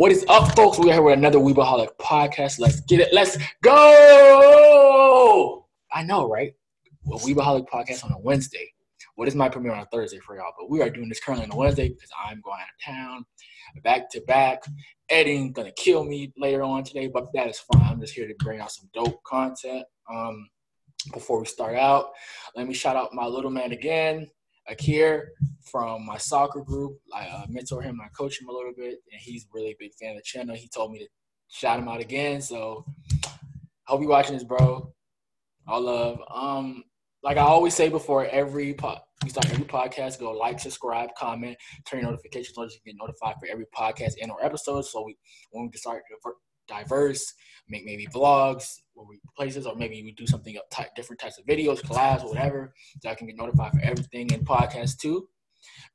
What is up, folks? We're here with another Weebaholic podcast. Let's get it. Let's go. I know, right? A Weebaholic podcast on a Wednesday. What is my premiere on a Thursday for y'all? But we are doing this currently on a Wednesday because I'm going out of town, back to back. Editing gonna kill me later on today, but that is fine. I'm just here to bring out some dope content. Um, before we start out, let me shout out my little man again, Akir from my soccer group. I uh, mentor him, I coach him a little bit, and he's really a big fan of the channel. He told me to shout him out again, so hope you're watching this, bro. All love. Um, like I always say before every pod, we start every podcast, go like, subscribe, comment, turn your notifications on so you get notified for every podcast and or episode. So we when we start diverse, make maybe vlogs or places, or maybe we do something of type, different types of videos, collabs, whatever, so I can get notified for everything in podcast too.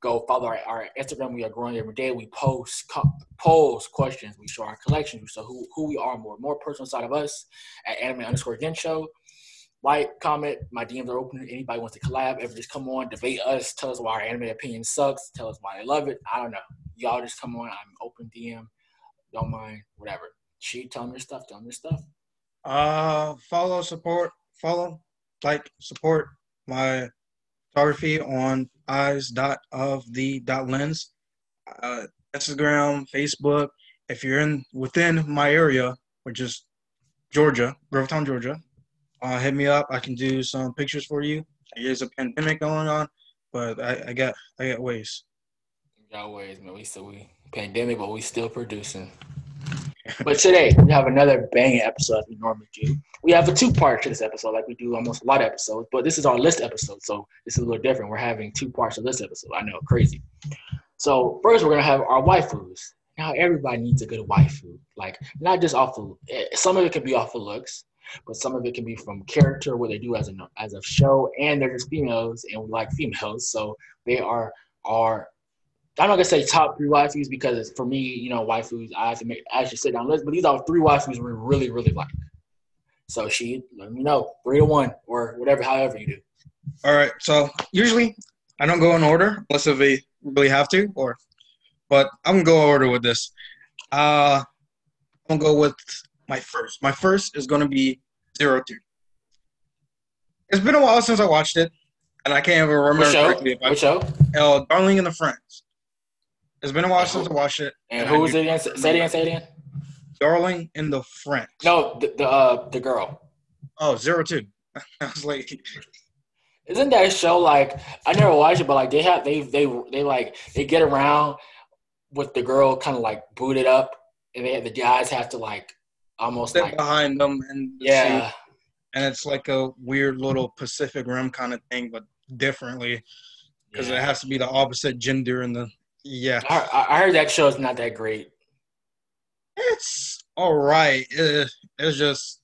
Go follow our, our Instagram. We are growing every day. We post co- polls, questions. We show our collections. We show who, who we are more, more personal side of us at anime underscore gen show like, comment. My DMs are open. Anybody wants to collab, ever just come on, debate us, tell us why our anime opinion sucks, tell us why they love it. I don't know. Y'all just come on. I'm open DM. Don't mind, whatever. She tell me your stuff. Tell me your stuff. Uh, follow, support, follow, like, support my photography on eyes dot of the dot lens, uh, Instagram, Facebook. If you're in within my area, which is Georgia, Grovetown, Georgia, uh, hit me up. I can do some pictures for you. There's a pandemic going on, but I, I got I got ways. We got ways, man. We still we pandemic, but we still producing. But today we have another banging episode as we normally do. We have a two part to this episode, like we do almost a lot of episodes. But this is our list episode, so this is a little different. We're having two parts of this episode. I know, crazy. So first, we're gonna have our waifus. Now everybody needs a good waifu, like not just off of eh, some of it can be off of looks, but some of it can be from character, what they do as a as a show, and they're just females, and we like females, so they are are. I'm not gonna say top three waifus because for me, you know, waifus I have to make I actually sit down list, but these are three waifus we really really like. So she let me know three to one or whatever, however you do. All right. So usually I don't go in order unless if we really have to, or but I'm gonna go order with this. Uh, I'm gonna go with my first. My first is going to be Zero Two. It's been a while since I watched it, and I can't even remember What show? correctly. What show? uh, Darling and the Franxx. It's been a while since I watched it. And I who was it again? Say it again. Say it again. Darling and the Franxx. No, the the, uh, the girl. Oh, Zero Two. I was like, Isn't that a show like I never watched it, but like they have they they they like they get around with the girl kind of like booted up, and they the guys have to like almost sit like behind them and yeah. and it's like a weird little Pacific Rim kind of thing, but differently because yeah. it has to be the opposite gender and the yeah. I, I- heard that show is not that great. It's all right. It, it's just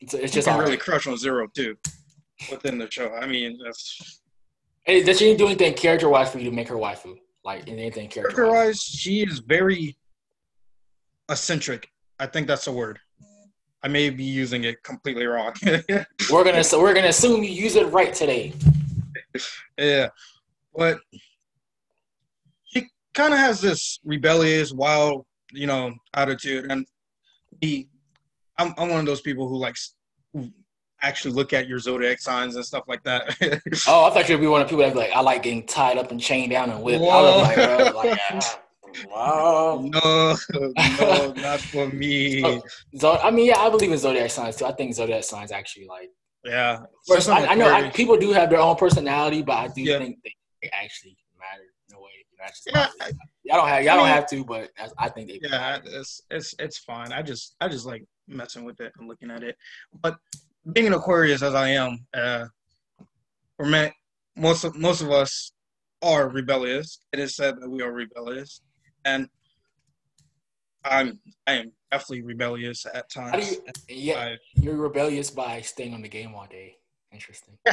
It's, it's just can really right. crush on Zero Two within the show. I mean, that's Hey, does she do anything character wise for you to make her waifu? Like anything character wise, she is very eccentric. I think that's a word. I may be using it completely wrong. We're gonna so we're gonna assume you use it right today. Yeah, but he kind of has this rebellious, wild, you know, attitude, and he, I'm, I'm one of those people who likes who actually look at your zodiac signs and stuff like that. Oh, I thought you'd be one of the people that be like, I like getting tied up and chained down and whipped. I was like, like, ah, wow. no, no, not for me. Oh. So I mean, yeah, I believe in zodiac signs too. I think zodiac signs actually like. Yeah, First, I, I know I, people do have their own personality, but I do Yeah. think they, they actually matter in a way. You know, that's just Yeah, my- y'all don't have y'all I don't have to, but that's, I think they. yeah, it's it's it's fine. I just I just like messing with it and looking at it. But being an Aquarius as I am, uh, we're meant most of most of us are rebellious. It is said that we are rebellious, and I'm I am definitely rebellious at times. you? Yeah, I- you're rebellious by staying on the game all day. Interesting.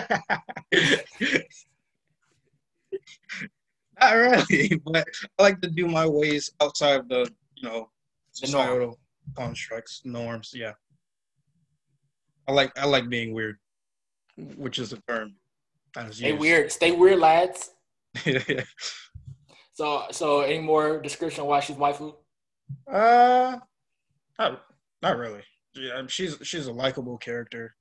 Not really, but I like to do my ways outside of the you know The norm. societal constructs, norms. Yeah, I like I like being weird, which is a term. Stay used. weird. Stay weird, lads. So, so any more description of why she's waifu? Uh, not, not really. Yeah, she's she's a likable character.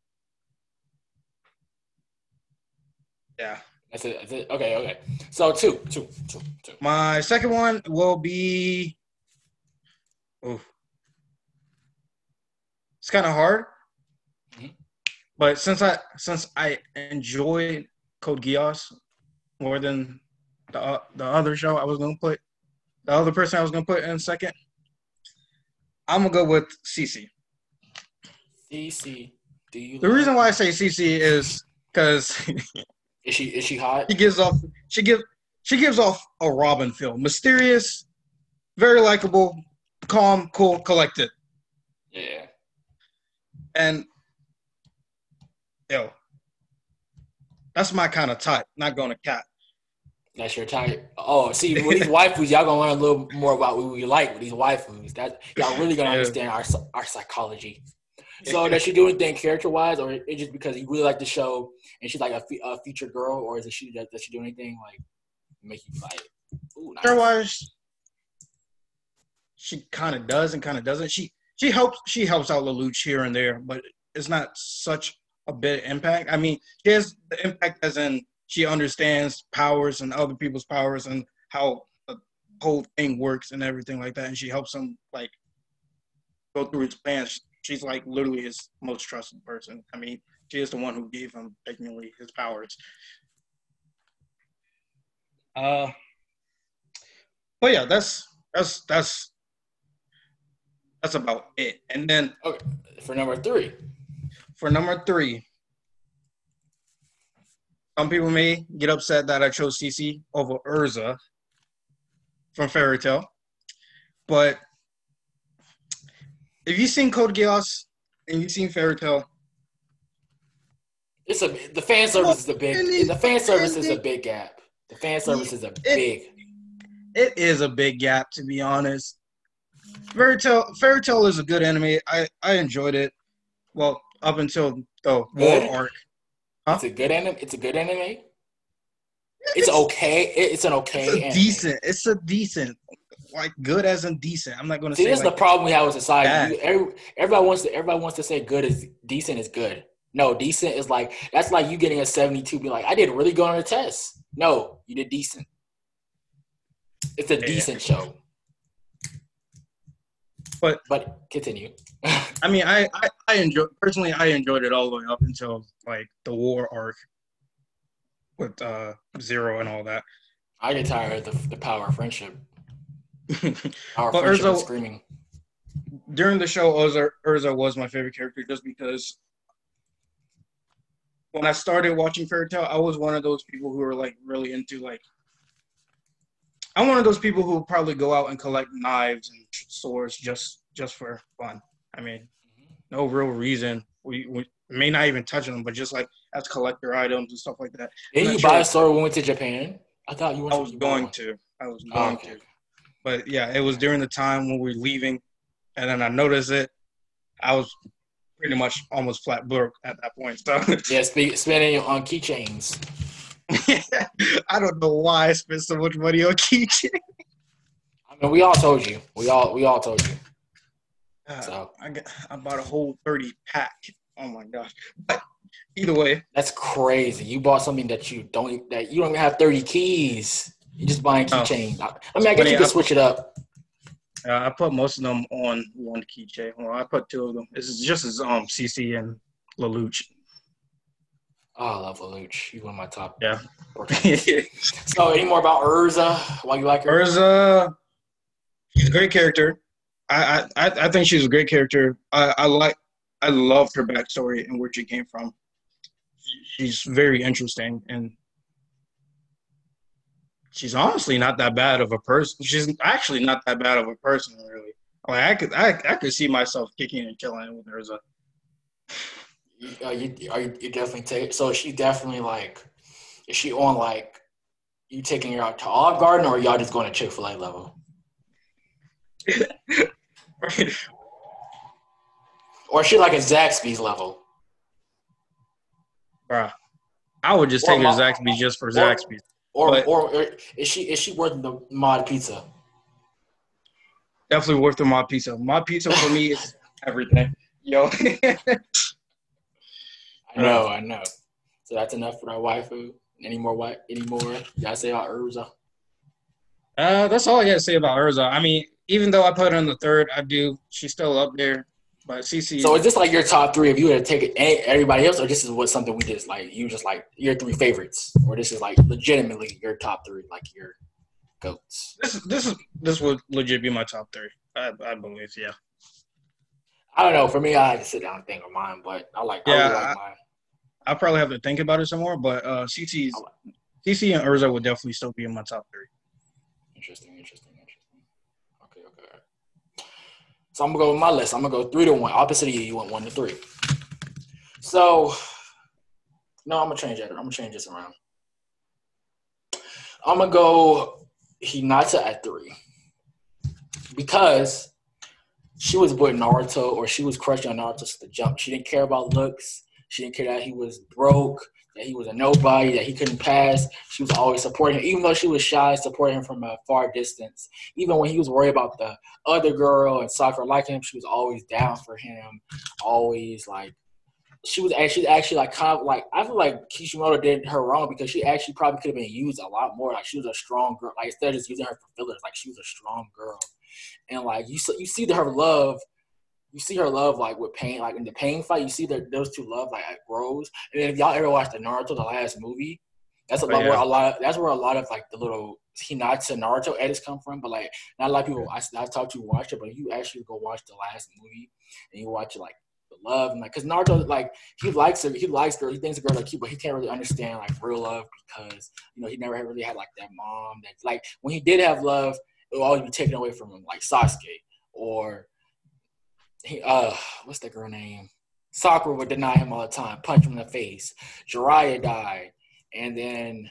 Yeah. That's it. That's it. Okay. Okay. So two, two, two, two. My second one will be. Oh, it's kind of hard, Mhm. but since I since I enjoyed Code Geass more than the uh, the other show, I was gonna put the other person I was gonna put in second. I'm gonna go with CC. CC. Do you? The reason why I say CC is because is she is she hot? she gives off she give she gives off a Robin feel, mysterious, very likable, calm, cool, collected, Yeah. and yo, that's my kind of type. Not going to cat. That's your type. Oh, see, with these waifus, y'all gonna learn a little more about what we like with these waifus. That y'all really gonna Yeah. understand our our psychology. So does she do anything character wise, or it just because you really like the show and she's like a, fe- a featured girl, or is it she does, does she do anything like make you? Ooh, nice. Otherwise, she kind of does and kind of doesn't. She she helps she helps out Lelouch here and there, but it's not such a big impact. I mean, she has the impact as in she understands powers and other people's powers and how the whole thing works and everything like that, and she helps them like go through his plans. She's like literally his most trusted person. I mean, she is the one who gave him technically his powers. Uh, but yeah, that's that's that's that's about it. And then Okay, for number three. for number three, some people may get upset that I chose CC over Erza from Fairy Tail, but if you've seen Code Geass and you've seen Fairy Tail, It's a the fan service is a big the fan service is a big gap. The fan service is a big. it is a big gap to be honest. Fairy Tail, Fairy Tail is a good anime. I I enjoyed it. Well, up until the war Good? arc. Huh? It's a good anime. It's a good anime. It's okay. It's an okay. It's decent. It's a decent, like good as in decent. I'm not going to See, say this is like the problem we have with society. You- every- everybody wants to. Everybody wants to say good is decent is good. No, decent is like that's like you getting a seventy-two. Be like, I did really good on the test. No, you did decent. It's a Yeah. decent show. But- but continue. I mean, I, I I enjoy personally. I enjoyed it all the way up until like the war arc with uh Zero and all that. I get tired of the, the power of friendship. Of But and screaming. During the show, Erza, Erza was my favorite character just because when I started watching Fairy Tail, I was one of those people who were like really into like. I'm one of those people who probably go out and collect knives and swords just just for fun. I mean, no real reason. We, we may not even touch them, but just like as collector items and stuff like that. Did you sure. buy a sword when we went to Japan? I thought you. I was going to. I was Oh, going okay. to. But yeah, it was during the time when we were leaving, and then I noticed it. I was pretty much almost flat broke at that point. So Yeah, spe- spending on keychains. I don't know why I spent so much money on keychains. I mean, we all told you. We all we all told you. Uh, So I got I bought a whole thirty pack. Oh my gosh! But either way, that's crazy. You bought something that you don't that you don't even have thirty keys. You just buying Oh. keychains. I mean, I guess you can switch it up. uh, I put most of them on one keychain. Well, I put two of them. This is just as um CC and Lelouch. Oh, I love Lelouch. He's one of my top. Yeah. so, any more about Erza? Why you like her? Erza, she's a great character. I I, I I think she's a great character. I, I like I loved her backstory and where she came from. She's very interesting and she's honestly not that bad of a person. She's actually not that bad of a person, really. Like I could I, I could see myself kicking and chilling with Erza. You- Are you are you, you definitely take? So, she definitely like? Is she on like? You taking her out to Olive Garden, or y'all just going to Chick Fil A level? Or is she like a Zaxby's level? Bruh. I would just take her Or to Zaxby's just for or- Zaxby's. Or, But- or or is she is she worth the mod pizza? Definitely worth the mod pizza. My pizza for me is everything. Yo. I know, I know. So that's enough for our waifu. Any more white? Any more? Y'all say about Erza? Uh, that's all I got to say about Erza. I mean, even though I put her in the third, I do. She's still up there, but CC. So is this like your top three if you were to take everybody else, or this is what something we just like you just like your three favorites, or this is like legitimately your top three, like your goats? this this is this would legit be my top three. I, I believe, yeah. I don't know. For me, I had to sit down and think of mine, but I like I Yeah, really like I- mine. I probably have to think about it some more, but uh, CC's CC and Erza would definitely still be in my top three. Interesting, interesting, interesting. Okay, okay. So I'm gonna go with my list. I'm gonna go three to one. Opposite of you, you went one to three. So no, I'm gonna change that. I'm gonna change this around. I'm gonna go Hinata at three because she was with Naruto, or she was crushing on Naruto to the jump. She didn't care about looks. She didn't care that he was broke, that he was a nobody, that he couldn't pass. She was always supporting him, even though she was shy, supporting him from a far distance. Even when he was worried about the other girl and Sakura liking him, she was always down for him. Always like she was actually actually like kind of like I feel like Kishimoto did her wrong because she actually probably could have been used a lot more. Like she was a strong girl. Like instead of just using her for fillers, like she was a strong girl. And like you you see her love, you see her love like with pain, like in the pain fight. You see that those two love like grows. And then if y'all ever watched the Naruto, the last movie, that's a Oh, lot yeah. where a lot. that's where a lot of like the little Hinata Naruto edits come from. But like not a lot of people I, I talked to watch it, but you actually go watch the last movie and you watch it like the love and like because Naruto like he likes her, he likes her, he thinks the girl like cute, but he can't really understand like real love because you know he never really had like that mom that like when he did have love, it will always be taken away from him, like Sasuke or he uh what's that girl name? Sakura would deny him all the time, punch him in the face. Jiraiya died, and then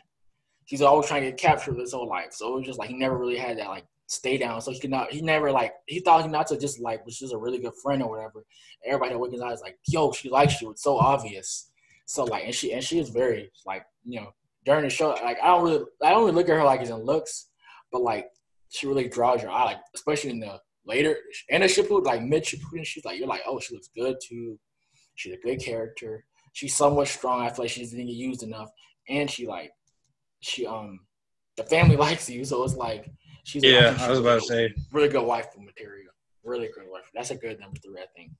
he's always trying to get captured his whole life. So it was just like he never really had that like stay down. So he could not he never like he thought Hinata just like was just a really good friend or whatever. Everybody that in his eyes like, yo, she likes you. It's so obvious. So like and she and she is very like, you know, during the show, like I don't really I don't really look at her like as in looks, but like she really draws your eye, like especially in the later and the Shippuden, like mid Shippuden, she's like you're like, oh, she looks good too. She's a good character. She's somewhat strong. I feel like she didn't get used enough, and she like she um the family likes you, so it's like she's Yeah, think I she's was about to say. really good wife material. Really good wife. That's a good number three, I think.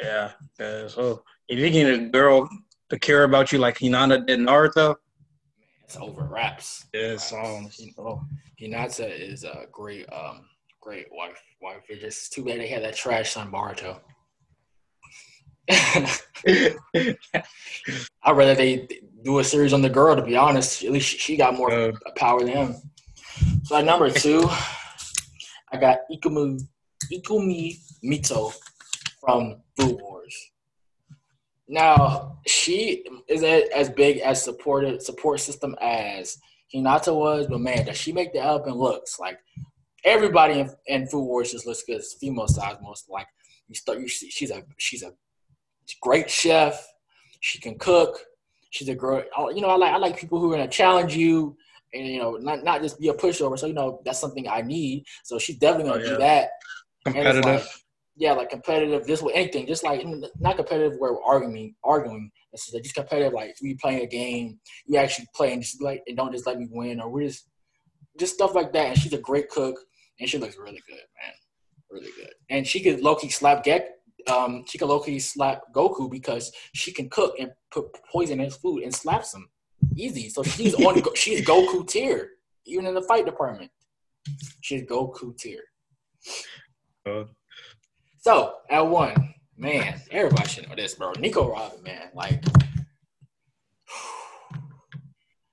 Yeah. yeah, So if you get a girl to care about you like Hinata did Naruto, it's over wraps. Yes, Wraps. um, Hin- oh, Hinata is a great um great wife. Wife. It's just too bad they had that trash son Boruto. I'd rather they do a series on the girl. To be honest, at least she- she got more Uh, power than him. So at number two, I got Ikumi Ikumi Mito from Food Wars. Now she isn't as big as supported support system as Hinata was, but man, does she make the album looks like everybody in, in Food Wars just looks good. It's female size most like you start you see she's a she's a great chef. She can cook. She's a girl. You know, I like I like people who are gonna challenge you and you know not not just be a pushover. So you know that's something I need. So she's definitely gonna Oh, do that. Competitive. like- yeah, like competitive. This with anything, just like not competitive where we're arguing, arguing. It's just, just competitive. Like we playing a game, you actually play and just like and don't just let me win or we're just just stuff like that. And she's a great cook and she looks really good, man, really good. And she could low key slap Gek. Um, she could low key slap Goku because she can cook and put poison in his food and slaps him easy. So she's on. She's Goku tier, even in the fight department. She's Goku tier. Uh, So at one, man, everybody should know this, bro. Nico Robin, man, like,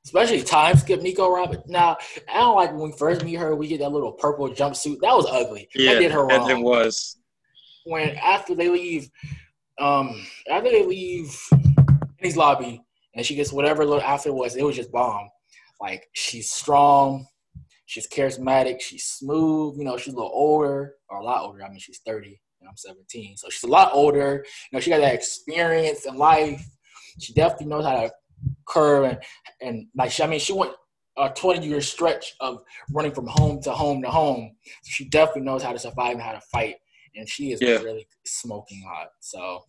especially time skip Nico Robin. Now I don't like when we first meet her, we get that little purple jumpsuit. That was ugly. yeah, that did her wrong. it was. when after they leave, um, after they leave Enies Lobby and she gets whatever little outfit was, it was just bomb. Like she's strong, she's charismatic, she's smooth. You know, she's a little older or a lot older. I mean, she's thirty and I'm seventeen, so she's a lot older. You know, she got that experience in life. She definitely knows how to curve and and like she, I mean, she went a 20 year stretch of running from home to home to home. So she definitely knows how to survive and how to fight. And she is Yeah. really smoking hot. So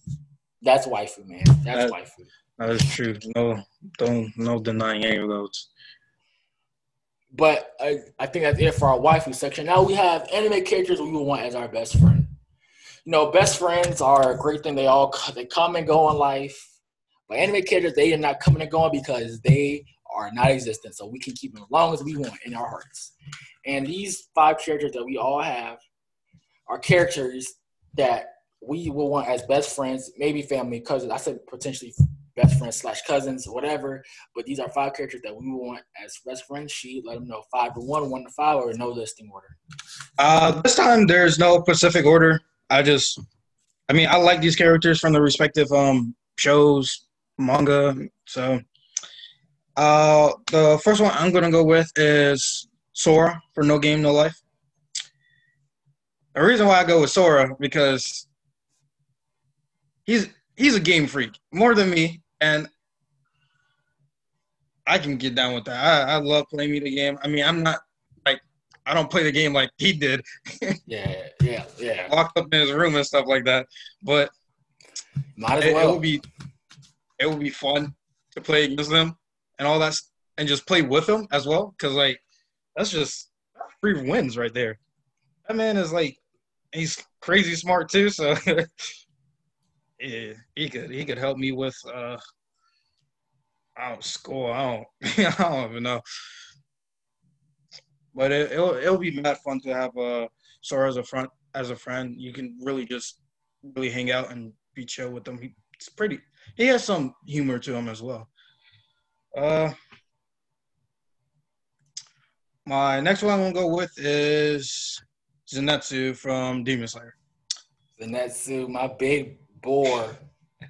that's waifu, man. That's That- waifu. That is true. No, don't no denying any of those. But I, I think that's it for our waifu section. Now we have anime characters we would want as our best friend. You know, best friends are a great thing. They all they come and go in life. But anime characters, they are not coming and going because they are not existent. So we can keep them as long as we want in our hearts. And these five characters that we all have are characters that we will want as best friends, maybe family, cousins. I said potentially best friends slash cousins, whatever. But these are five characters that we want as best friends. She let them know five to one, one to five, or no listing order. Uh, this time there's no specific order. I just, I mean, I like these characters from the respective um shows, manga. So, uh, the first one I'm gonna go with is Sora for No Game No Life. The reason why I go with Sora because he's he's a game freak more than me, and I can get down with that. I, I love playing me the game. I mean, I'm not like I don't play the game like he did, Yeah, yeah, yeah. locked up in his room and stuff like that. But Might as it, it would be it would be fun to play against them and all that, and just play with them as well. Cause like that's just free wins right there. That man is like he's crazy smart too. So yeah, he could he could help me with uh I don't score. I don't I don't even know. But it, it'll it'll be mad fun to have uh Sora as a front as a friend. You can really just really hang out and be chill with them. He, it's pretty. He has some humor to him as well. Uh, my next one I'm gonna go with is Zenitsu from Demon Slayer. Zenitsu, my big boar.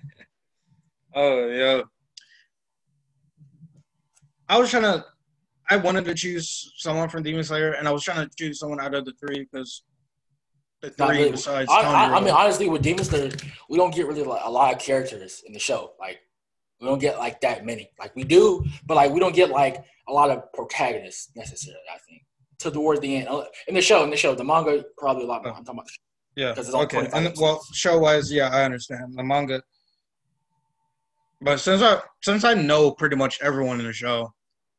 Oh yeah. I was trying to. I wanted to choose someone from Demon Slayer, and I was trying to choose someone out of the three because the three really. besides I, I, I mean, honestly, with Demon Slayer, we don't get really like, a lot of characters in the show. Like, we don't get like that many. Like we do, but like we don't get like a lot of protagonists necessarily. I think to towards the end Uh, in the show, in the show, the manga probably a lot more. I'm talking about. Yeah. 'Cause it's on Okay. And well, show wise, yeah, I understand the manga. But since I since I know pretty much everyone in the show,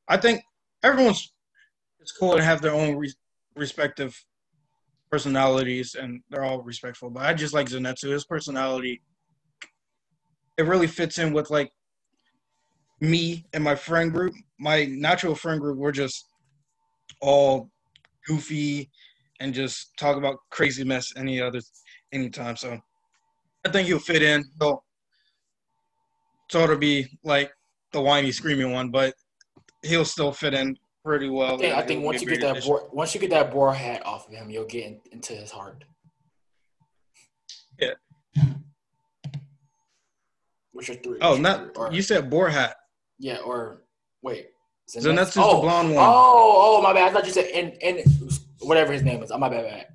I think everyone's it's cool to have their own re- respective personalities and they're all respectful. But I just like Zenitsu. His personality, it really fits in with like me and my friend group. My natural friend group, we're just all goofy and just talk about crazy mess any other anytime. So I think he'll fit in. He'll sort of be like the whiny, screaming one, but he'll still fit in pretty well. I think, I think once you get that boar, once you get that boar hat off of him, you'll get in, into his heart. Yeah. Which are three? Oh, which not three? Or- you said boar hat. Yeah, or wait. Zenitsu's oh, the blonde one. Oh, oh, my bad. I thought you said and and whatever his name is. Oh, my bad, bad.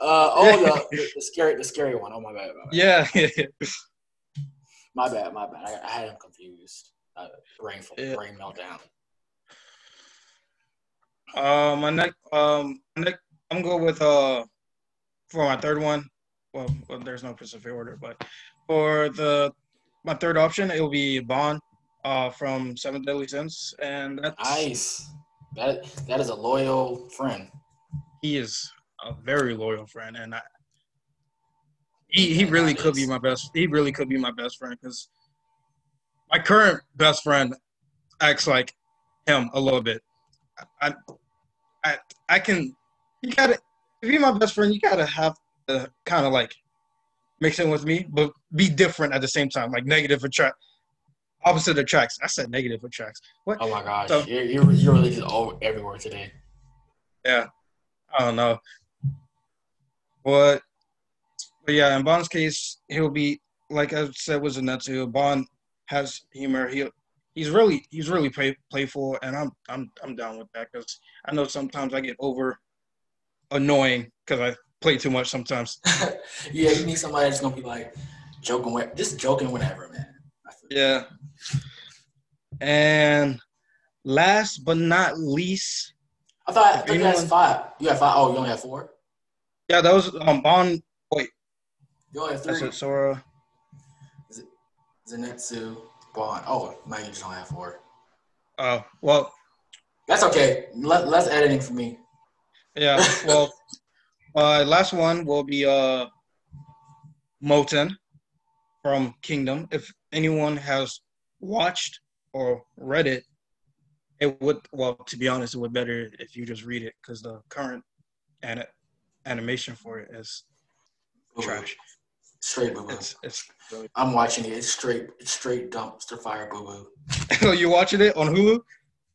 Uh, oh, the, the, the scary, the scary one. Oh, my bad, my bad. Yeah, My bad, my bad. I, I had him confused. Uh, brain, Yeah. brain meltdown. Uh, my next, um, my next, I'm going with uh, for my third one. Well, well, there's no specific order, but for the my third option, it will be Ban, uh, from Seven Deadly Sins, and that's Nice. That that is a loyal friend. he is a very loyal friend, and I, he he really could be my best. He really could be my best friend because my current best friend acts like him a little bit. I I I can you gotta if you're my best friend, you gotta have to kind of like mix in with me, but be different at the same time, like negative attract opposite attracts. I said negative attracts. What? Oh my gosh, So- you're, you're really just all everywhere today. Yeah, I don't know. But, but yeah, in Ban's case, he'll be like I said with Zenitsu. Ban has humor. He he's really he's really play, playful, and I'm I'm I'm down with that because I know sometimes I get over annoying because I play too much sometimes. yeah, you need somebody that's gonna be like joking with just joking whenever, man. Yeah. And last but not least, I thought, I thought you had five. You have five. Oh, you only have four. yeah, that was um Ban. Wait, You only have that's three. it. Sora. Zenitsu, Ban. Oh, man, you just only have four. Oh, well, That's okay. Less editing for me. yeah. Well, uh, last one will be uh Moten from Kingdom. If anyone has watched or read it, it would. Well, to be honest, it would better if you just read it because the current ani- animation for it is Boo-boo. trash. Straight boo boo. It's it's. I'm watching it. It's straight. It's straight dumpster fire boo boo. Oh, you watching it on Hulu?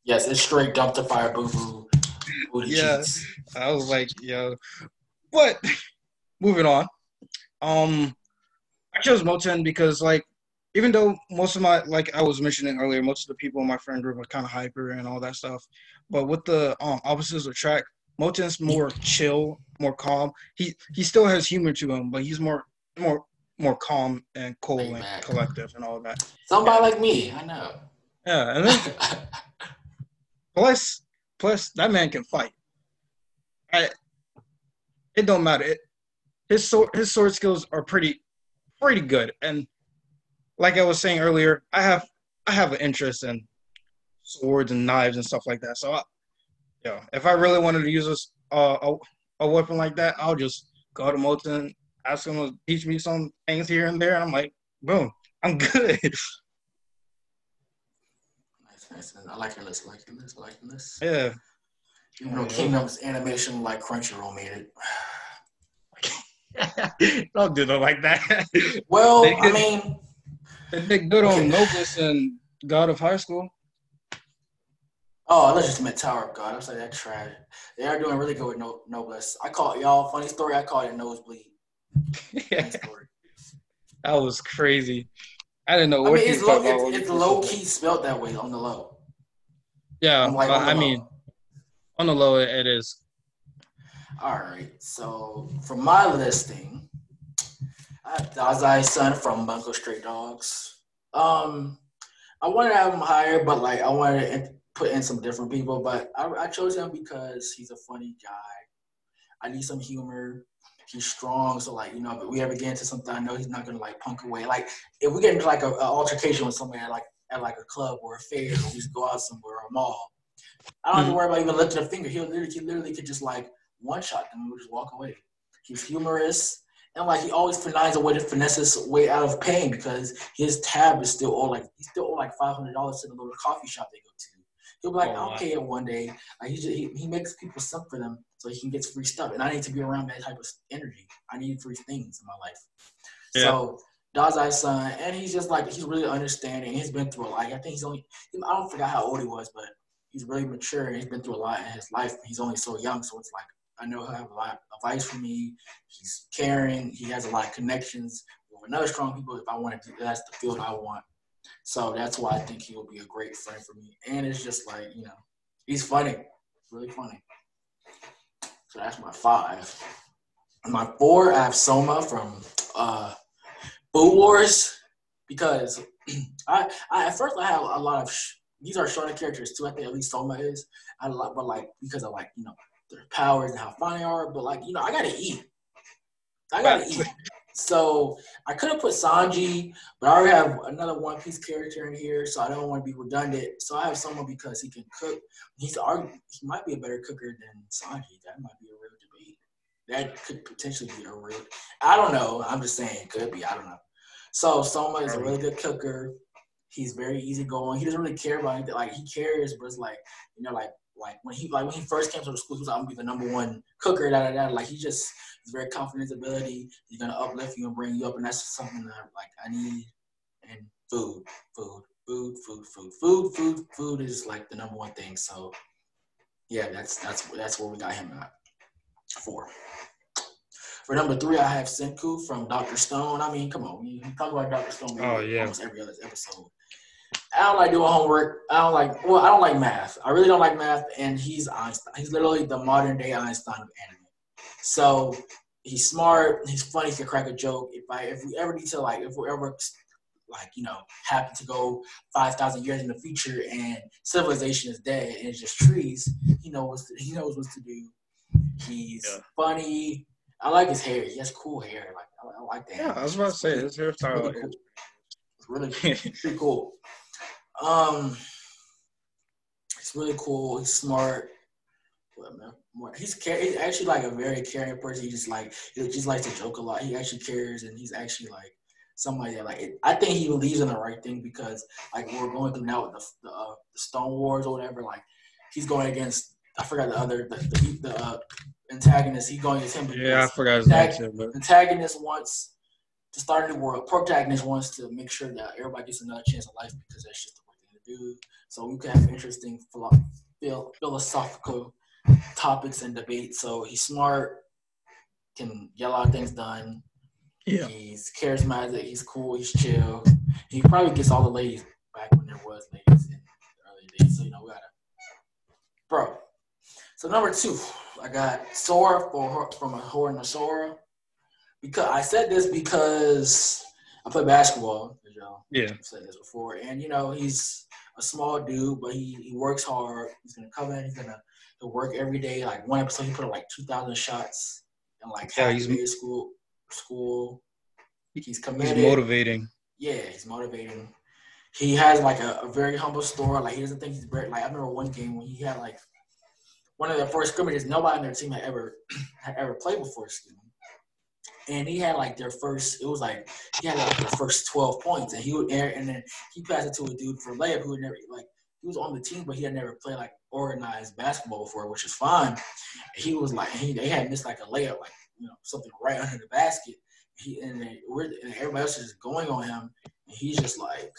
Yes, it's straight dumpster fire boo boo. Yeah. I was like, yo, but moving on. Um, I chose Moten because, like, even though most of my, like I was mentioning earlier, most of the people in my friend group are kind of hyper and all that stuff. But with the um opposites attract, Moten's more chill, more calm. He he still has humor to him, but he's more more more calm and cool Laid and back. collective and all that. Somebody like me, I know. Yeah, and then Plus, plus that man can fight. I, it don't matter. It, his sword, his sword skills are pretty, pretty good. And like I was saying earlier, I have, I have an interest in swords and knives and stuff like that. So, I, yeah, if I really wanted to use this, uh, a, a weapon like that, I'll just go to Moten, ask him to teach me some things here and there, and I'm like, boom, I'm good. nice, nice. I like your list. I like your list. I like your list. yeah. You know, Kingdom's animation like Crunchyroll made it. Don't do it like that. Well, They I mean, they did good Okay. on Noblesse and God of High School. oh, I just meant Tower of God. I was like, that trash. They are doing really good with no- Noblesse. I call it, y'all, funny story, I call it Nosebleed. That was crazy. I didn't know I what mean, it's low, it's, it's low key spelled that way on the low. Yeah, like, but on the I low. mean, on the low, it is. All right. So for my listing, I have Dazai-san from Bungo Stray Dogs. Um, I wanted to have him higher, but like I wanted to put in some different people. But I, I chose him because he's a funny guy. I need some humor. He's strong, so like you know, if we ever get into something, I know he's not gonna like punk away. Like if we get into like a, a altercation with somebody at like at like a club or a fair, or we just go out somewhere or a mall, I don't have to Mhm. worry about even lifting a finger. He'll literally, he literally could just like one shot them and we'll just walk away. He's humorous and like he always finds a way to finesse his way out of pain because his tab is still all like he's still owe like five hundred dollars to the little coffee shop they go to. He'll be like, Oh, I'll pay it one day. Like he, just, he he makes people sub for them so he can get free stuff. And I need to be around that type of energy. I need free things in my life. Yeah. So Dazai's son, and he's just like he's really understanding. He's been through a lot. I think he's only I don't forget how old he was, but he's really mature and he's been through a lot in his life. He's only so young, so it's like I know he'll have a lot of advice for me. He's caring. He has a lot of connections with other strong people. If I want to do that's the field I want. So that's why I think he will be a great friend for me. And it's just like you know, he's funny, really funny. So that's my five. My four, I have Soma from uh, Food Wars because I, I at first I had a lot of sh- these are shorter characters too. I think at least Soma is. I lot, but like because of like you know their powers and how funny they are. But like you know I gotta eat. I gotta eat. So I could have put Sanji, but I already have another One Piece character in here, so I don't want to be redundant. So I have Soma because he can cook. He's he might be a better cooker than Sanji. That might be a real debate. That could potentially be a real. I don't know. I'm just saying, it could be. I don't know. So Soma is a really good cooker. He's very easygoing. He doesn't really care about anything. Like he cares, but it's like you know, like like when he like when he first came to the school, he was like, I'm gonna be the number one cooker. Da da da. Like he just he's very confident in his ability. He's gonna uplift you and bring you up, and that's something that like I need. And food, food, food, food, food, food, food, food is like the number one thing. So yeah, that's that's that's where we got him at. Four. For number three, I have Senku from Doctor Stone. I mean, come on, we talk about Doctor Stone Oh, yeah. almost every other episode. I don't like doing homework. I don't like well, I don't like math. I really don't like math, and he's Einstein. He's literally the modern day Einstein of anime. So he's smart. He's funny. He can crack a joke. If I if we ever need to like if we ever like you know happen to go five thousand years in the future and civilization is dead and it's just trees. He knows he knows what to do. He's yeah. funny. I like his hair. He has cool hair. Like I, I like that. Yeah, I was about to say his hairstyle. It's really cool. It's really pretty cool. Um, it's really cool. He's smart. He's he's actually like a very caring person. He just like he just likes to joke a lot. He actually cares, and he's actually like somebody that like I think he believes in the right thing because like we're going through now with the the, uh, the Stone Wars or whatever. Like he's going against I forgot the other the the, the uh, antagonist. He's going against him. Yeah, I forgot his name too. But antagonist wants to start a new world. Protagonist wants to make sure that everybody gets another chance of life because that's just the right thing to do. So we can have interesting philosophical topics and debate. So he's smart, can get a lot of things done. Yeah. He's charismatic. He's cool. He's chill. He probably gets all the ladies back when there was ladies in the early days. So you know we gotta, bro. So number two, I got Sora for from Ahiru no Sora. Because I said this because I play basketball. Yeah. I've said this before, and you know he's a small dude, but he, he works hard. He's gonna come in. He's gonna he'll work every day. Like one episode, he put up like two thousand shots in like yeah, he's school school. He's committed. He's motivating. Yeah, he's motivating. He has like a, a very humble store. Like he doesn't think he's very like I remember one game when he had like one of the first scrimmages nobody on their team had ever had ever played before. Excuse me. And he had like their first. It was like he had like the first twelve points, and he would air and then he passed it to a dude for layup who had never like he was on the team, but he had never played like organized basketball before, which is fine. He was like he they had missed like a layup, like you know something right under the basket. He and, they, and everybody else is going on him, and he's just like,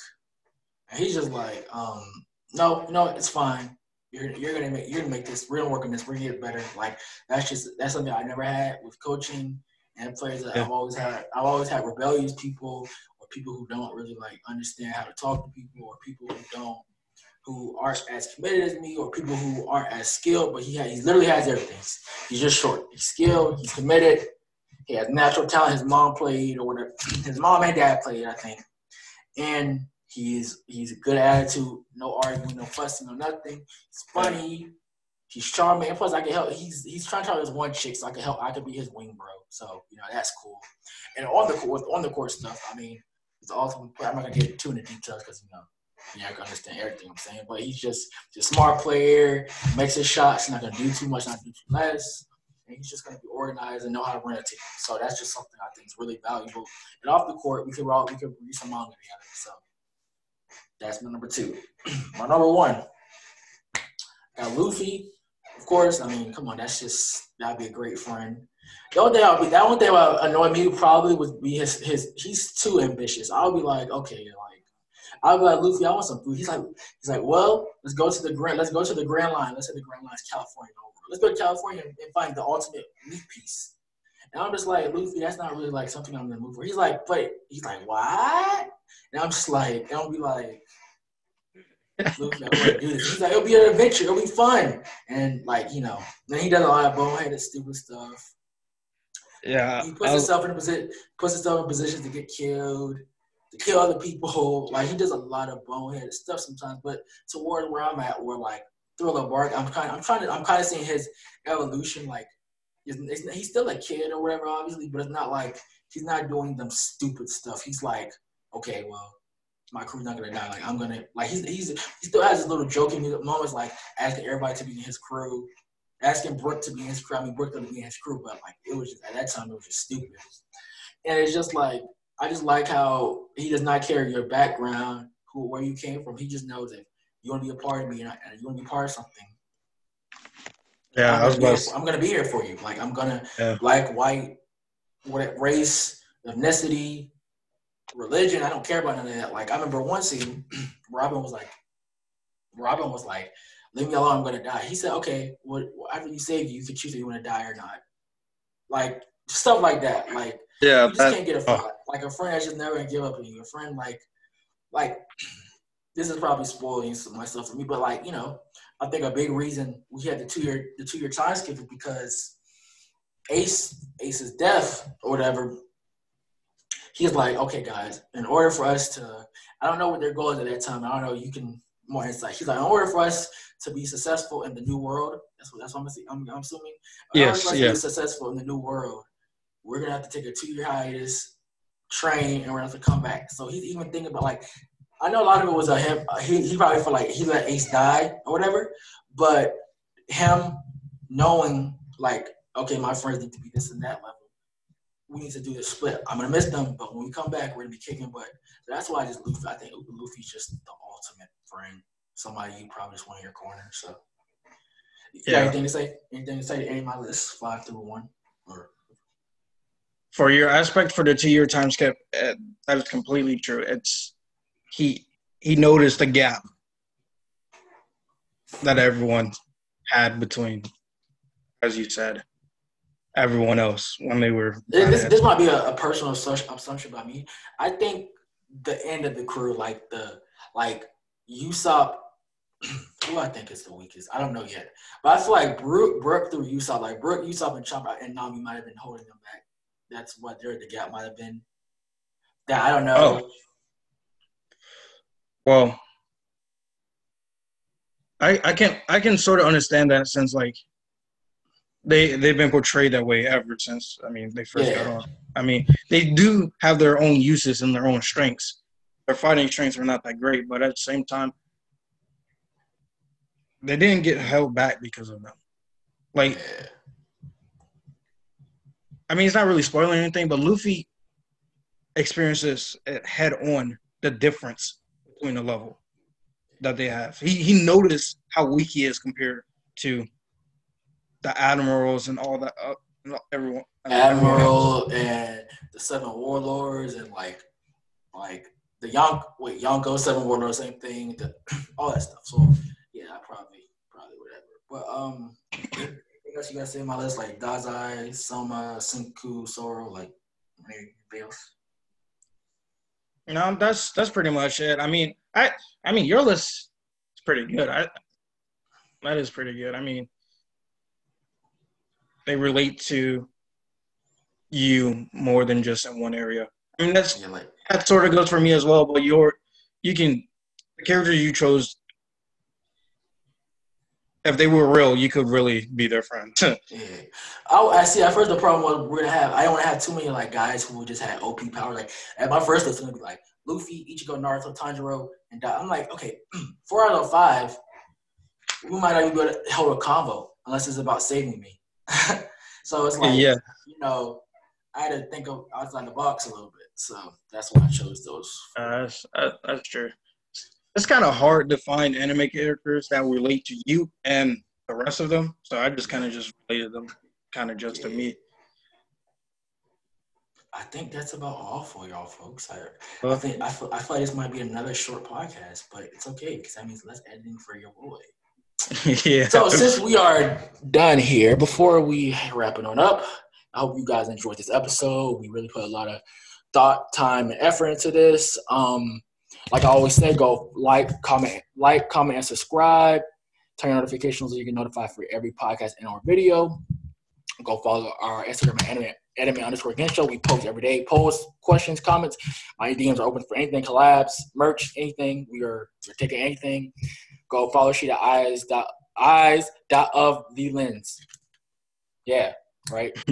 he's just like, um, no, no, it's fine. You're, you're gonna make you're gonna make this. We're gonna work on this. We're gonna get better. Like that's just that's something I never had with coaching and players that yeah. I've always had. I've always had rebellious people or people who don't really like understand how to talk to people or people who don't who aren't as committed as me or people who aren't as skilled, but he has, he literally has everything. He's just short. He's skilled. He's committed. He has natural talent. His mom played or whatever. His mom and dad played, I think. And he's he's a good attitude. No arguing, no fussing, no nothing. He's funny. He's charming. And plus, I can help. He's he's trying to tell his one chick, so I can help. I could be his wing bro. So you know that's cool. And on the court, on the court stuff, I mean, it's awesome. I'm not gonna get too into details because you know yeah, gonna understand everything I'm saying. But he's just just smart player, makes his shots, not gonna do too much, not do too less. And he's just gonna be organized and know how to run a team. So that's just something I think is really valuable. And off the court, we could all we could read some manga together. So that's my number two. my number one. Got Luffy, of course. I mean, come on, that's just that'd be a great friend. The only thing I would be that one thing that would annoy me probably would be his his he's too ambitious. I'll be like, okay, I'll be like, Luffy, I want some food. He's like, he's like, well, let's go to the grand, let's go to the Grand Line. Let's say the Grand Line California. Let's go to California and find the ultimate meat piece. And I'm just like, Luffy, that's not really like something I'm gonna move for. He's like, but he's like, what? And I'm just like, and I'll be like, Luffy, I want to do this. He's like, it'll be an adventure, it'll be fun. And like, you know, then he does a lot of boneheaded stupid stuff. Yeah. He puts himself in a position puts himself in positions to get killed to kill other people. Like he does a lot of boneheaded stuff sometimes. But towards where I'm at, where like Thriller Bark, I'm kind, I'm trying to, I'm kind of seeing his evolution. Like he's still a kid or whatever, obviously, but it's not like he's not doing them stupid stuff. He's like, okay, well, my crew's not gonna die. Like I'm gonna, like he's he's he still has his little joking moments, like asking everybody to be in his crew. Asking Brook to be in his crew. I mean, Brook to be in his crew, but like it was just at that time it was just stupid. And it's just like I just like how he does not care your background, who where you came from. He just knows that you want to be a part of me and, you want to be part of something. Yeah, I'm I was about to... I'm gonna be here for you. Like I'm gonna yeah. black, white, what race, ethnicity, religion. I don't care about none of that. Like I remember one scene, Robin was like, Robin was like, "Leave me alone. I'm gonna die." He said, "Okay, what? After you save you, you can choose if you want to die or not." Like stuff like that. Like yeah, you just that, can't get a friend. Oh. Like a friend that's just never gonna give up on you. A friend like like this is probably spoiling some myself for me, but like, you know, I think a big reason we had the two year the two year time skip is because Ace Ace's death or whatever, he's like, okay, guys, in order for us to, I don't know what their goals at that time. I don't know. You can more insight. He's like, in order for us to be successful in the new world, that's what that's what I'm, I'm, I'm assuming. In yes, order for us yes. to be successful in the new world, we're gonna have to take a two year hiatus, train, and we're gonna have to come back. So he's even thinking about like, I know a lot of it was a him. He he probably felt like he let Ace die or whatever, but him knowing like, okay, my friends need to be this and that level. We need to do this split. I'm gonna miss them, but when we come back, we're gonna be kicking butt. So that's why I just Luffy. I think Luffy's just the ultimate friend. Somebody you probably just want in your corner. So, Yeah. anything to say? Anything to say any of my list? Five through one, or For your aspect for the two year time skip, uh, that is completely true. It's he he noticed the gap that everyone had between, as you said, everyone else when they were. this, this might be a, a personal assumption by me. I think the end of the crew, like the like Usopp, who I think is the weakest. I don't know yet, but I feel like Brook, Brook through Usopp, like Brook, Usopp, and Chopper and Nami might have been holding them back. That's what their the gap might have been. That I don't know. Oh. Well, I I can I can sort of understand that since like they they've been portrayed that way ever since I mean they first Yeah. got on. I mean they do have their own uses and their own strengths. Their fighting strengths are not that great, but at the same time, they didn't get held back because of them. Like Yeah. I mean, it's not really spoiling anything, but Luffy experiences head on the difference between the level that they have. He he noticed how weak he is compared to the admirals and all that. Uh, everyone. Admiral and the Seven Warlords and like like the Yon wait Yonko Seven Warlords same thing the, all that stuff. So yeah, I probably probably whatever. But um, else you guys say on my list like Dazai, Soma, Senku, Zoro, like anything else? No, that's that's pretty much it. I mean, I I mean your list is pretty good. I that is pretty good. I mean, they relate to you more than just in one area. I mean, that's Yeah, like that sort of goes for me as well. But your, you can, the character you chose, if they were real, you could really be their friend. yeah. I, I see. At first, the problem was we're gonna have. I don't want to have too many like guys who just had OP power. Like at my first list, gonna be like Luffy, Ichigo, Naruto, Tanjiro, and Da- I'm like, okay, four out of five, we might not even be able to hold a combo unless it's about saving me. so it's like, yeah, you know, I had to think of outside the box a little bit. So that's why I chose those. uh, that's uh, that's true. It's kind of hard to find anime characters that relate to you and the rest of them. So I just kind of just related them, kind of just to me. I think that's about all for y'all, folks. I, I think I feel, I feel like this might be another short podcast, but it's okay because that means less editing for your boy. yeah. So since we are done here, before we wrap it on up, I hope you guys enjoyed this episode. We really put a lot of thought, time, and effort into this. Um, like I always say, go like, comment, like, comment, and subscribe. Turn your notifications so you get notified for every podcast and our video. Go follow our Instagram at anime, anime underscore against show. We post every day. Post questions, comments. My DMs are open for anything, collabs, merch, anything. We are we're taking anything. Go follow she at eyes dot eyes dot of the lens. Yeah, right.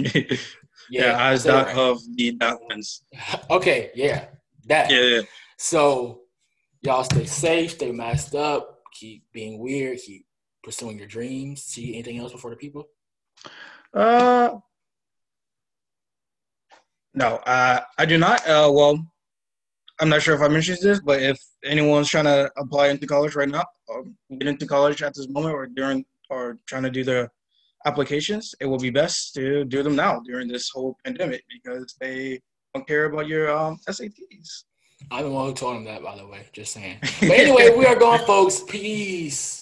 yeah, I eyes dot right. of the dot lens. Okay, yeah, that. Yeah, So y'all stay safe, stay masked up, keep being weird, keep pursuing your dreams. See anything else before the people? Uh, no, I do not. Uh, well, I'm not sure if I mentioned this, but if anyone's trying to apply into college right now, or get into college at this moment, or during, or trying to do the applications, it will be best to do them now during this whole pandemic because they don't care about your um, SATs. I'm the one who told him that, by the way. Just saying. But anyway, we are going, folks. Peace.